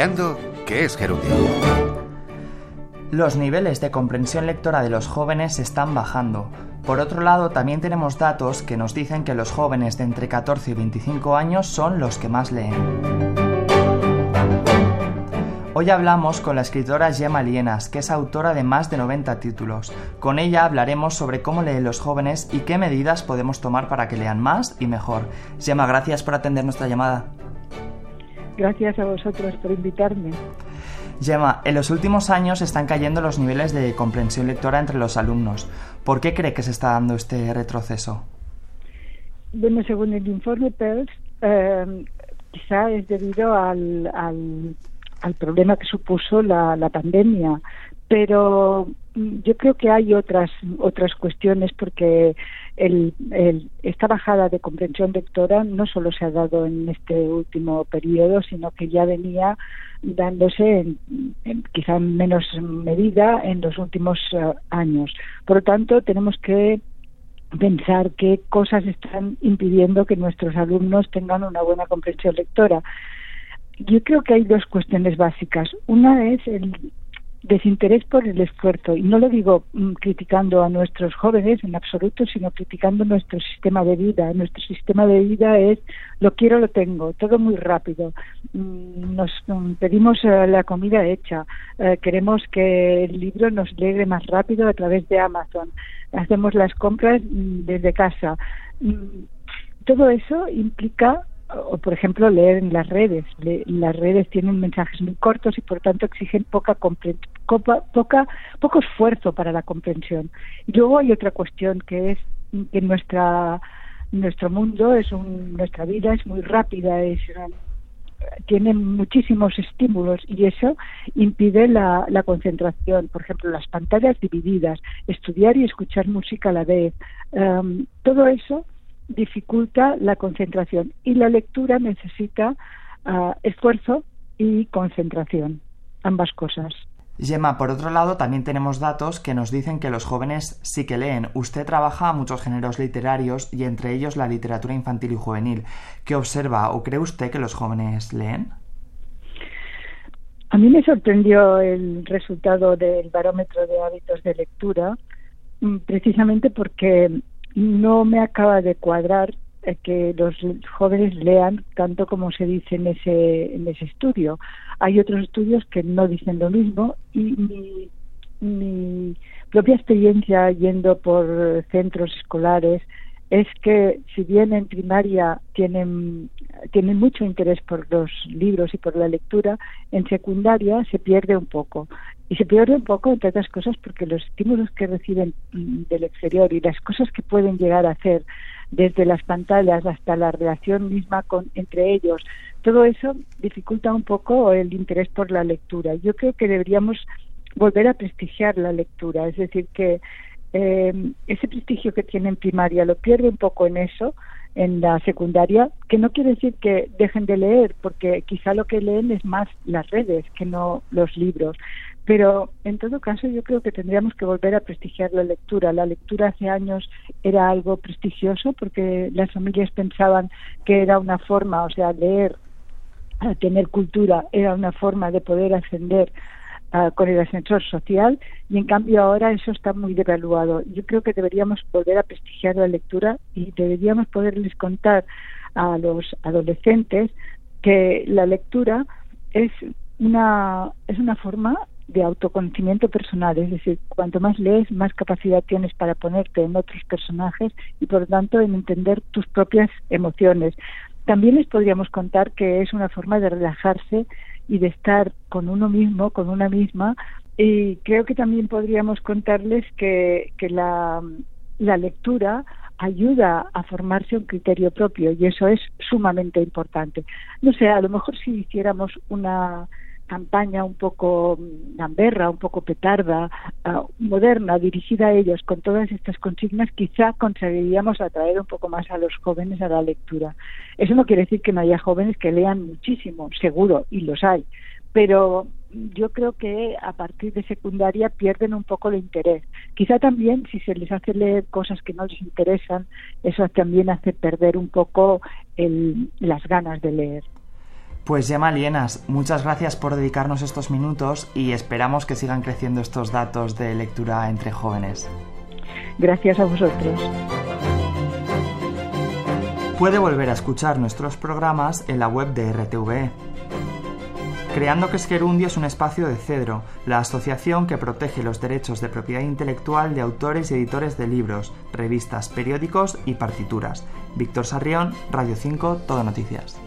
Gerundeando, ¿qué es gerundio? Los niveles de comprensión lectora de los jóvenes están bajando. Por otro lado, también tenemos datos que nos dicen que los jóvenes de entre 14 y 25 años son los que más leen. Hoy hablamos con la escritora Gemma Lienas, que es autora de más de 90 títulos. Con ella hablaremos sobre cómo leen los jóvenes y qué medidas podemos tomar para que lean más y mejor. Gemma, gracias por atender nuestra llamada. Gracias a vosotros por invitarme. Gemma, en los últimos años están cayendo los niveles de comprensión lectora entre los alumnos. ¿Por qué cree que se está dando este retroceso? Bueno, según el informe PERS, eh, quizá es debido al al problema que supuso la, la pandemia. Pero yo creo que hay otras otras cuestiones porque el, esta bajada de comprensión lectora no solo se ha dado en este último periodo, sino que ya venía dándose en, quizá en menos medida en los últimos eh, años. Por lo tanto, tenemos que pensar qué cosas están impidiendo que nuestros alumnos tengan una buena comprensión lectora. Yo creo que hay dos cuestiones básicas. Una es el desinterés por el esfuerzo, y no lo digo mm, criticando a nuestros jóvenes en absoluto, sino criticando nuestro sistema de vida. Nuestro sistema de vida es lo quiero, lo tengo, todo muy rápido. Mm, nos mm, pedimos eh, la comida hecha, eh, queremos que el libro nos llegue más rápido a través de Amazon, hacemos las compras desde casa. Todo eso implica o por ejemplo leer en las redes. las redes tienen mensajes muy cortos y por tanto exigen poca, poca, poco esfuerzo para la comprensión. Y luego hay otra cuestión que es que nuestra nuestro mundo es un, nuestra vida es muy rápida, es tiene muchísimos estímulos y eso impide la, la, concentración. Por ejemplo, las pantallas divididas, estudiar y escuchar música a la vez. Um, todo eso dificulta la concentración y la lectura necesita ah, esfuerzo y concentración, ambas cosas. Gemma, por otro lado, también tenemos datos que nos dicen que los jóvenes sí que leen. Usted trabaja muchos géneros literarios y entre ellos la literatura infantil y juvenil. ¿Qué observa o cree usted que los jóvenes leen? A mí me sorprendió el resultado del barómetro de hábitos de lectura, mm, precisamente porque no me acaba de cuadrar eh, que los jóvenes lean tanto como se dice en ese, en ese estudio. Hay otros estudios que no dicen lo mismo y mi, mi propia experiencia yendo por centros escolares es que si bien en primaria tienen, tienen mucho interés por los libros y por la lectura, en secundaria se pierde un poco. Y se pierde un poco, entre otras cosas, porque los estímulos que reciben mm, del exterior y las cosas que pueden llegar a hacer desde las pantallas hasta la relación misma con, entre ellos, todo eso dificulta un poco el interés por la lectura. Yo creo que deberíamos volver a prestigiar la lectura, es decir, que eh, ese prestigio que tiene en primaria lo pierde un poco en eso, en la secundaria, que no quiere decir que dejen de leer, porque quizá lo que leen es más las redes que no los libros. Pero en todo caso yo creo que tendríamos que volver a prestigiar la lectura. La lectura hace años era algo prestigioso porque las familias pensaban que era una forma, o sea, leer, tener cultura, era una forma de poder ascender con el ascensor social y en cambio ahora eso está muy devaluado. Yo creo que deberíamos volver a prestigiar la lectura y deberíamos poderles contar a los adolescentes que la lectura es una es una forma de autoconocimiento personal, es decir, cuanto más lees, más capacidad tienes para ponerte en otros personajes y por lo tanto en entender tus propias emociones. También les podríamos contar que es una forma de relajarse y de estar con uno mismo, con una misma. Y creo que también podríamos contarles que, que la, la lectura ayuda a formarse un criterio propio y eso es sumamente importante. No sé, a lo mejor si hiciéramos una campaña un poco gamberra, un poco petarda, ah, moderna, dirigida a ellos con todas estas consignas, quizá conseguiríamos atraer un poco más a los jóvenes a la lectura. Eso no quiere decir que no haya jóvenes que lean muchísimo, seguro, y los hay, pero yo creo que a partir de secundaria pierden un poco de interés. Quizá también si se les hace leer cosas que no les interesan, eso también hace perder un poco el, las ganas de leer. Pues Gemma Lienas, muchas gracias por dedicarnos estos minutos y esperamos que sigan creciendo estos datos de lectura entre jóvenes. Gracias a vosotros. Puede volver a escuchar nuestros programas en la web de RTV. Creando que Esquerundio es un espacio de Cedro, la asociación que protege los derechos de propiedad intelectual de autores y editores de libros, revistas, periódicos y partituras. Víctor Sarrión, Radio 5, Todo Noticias.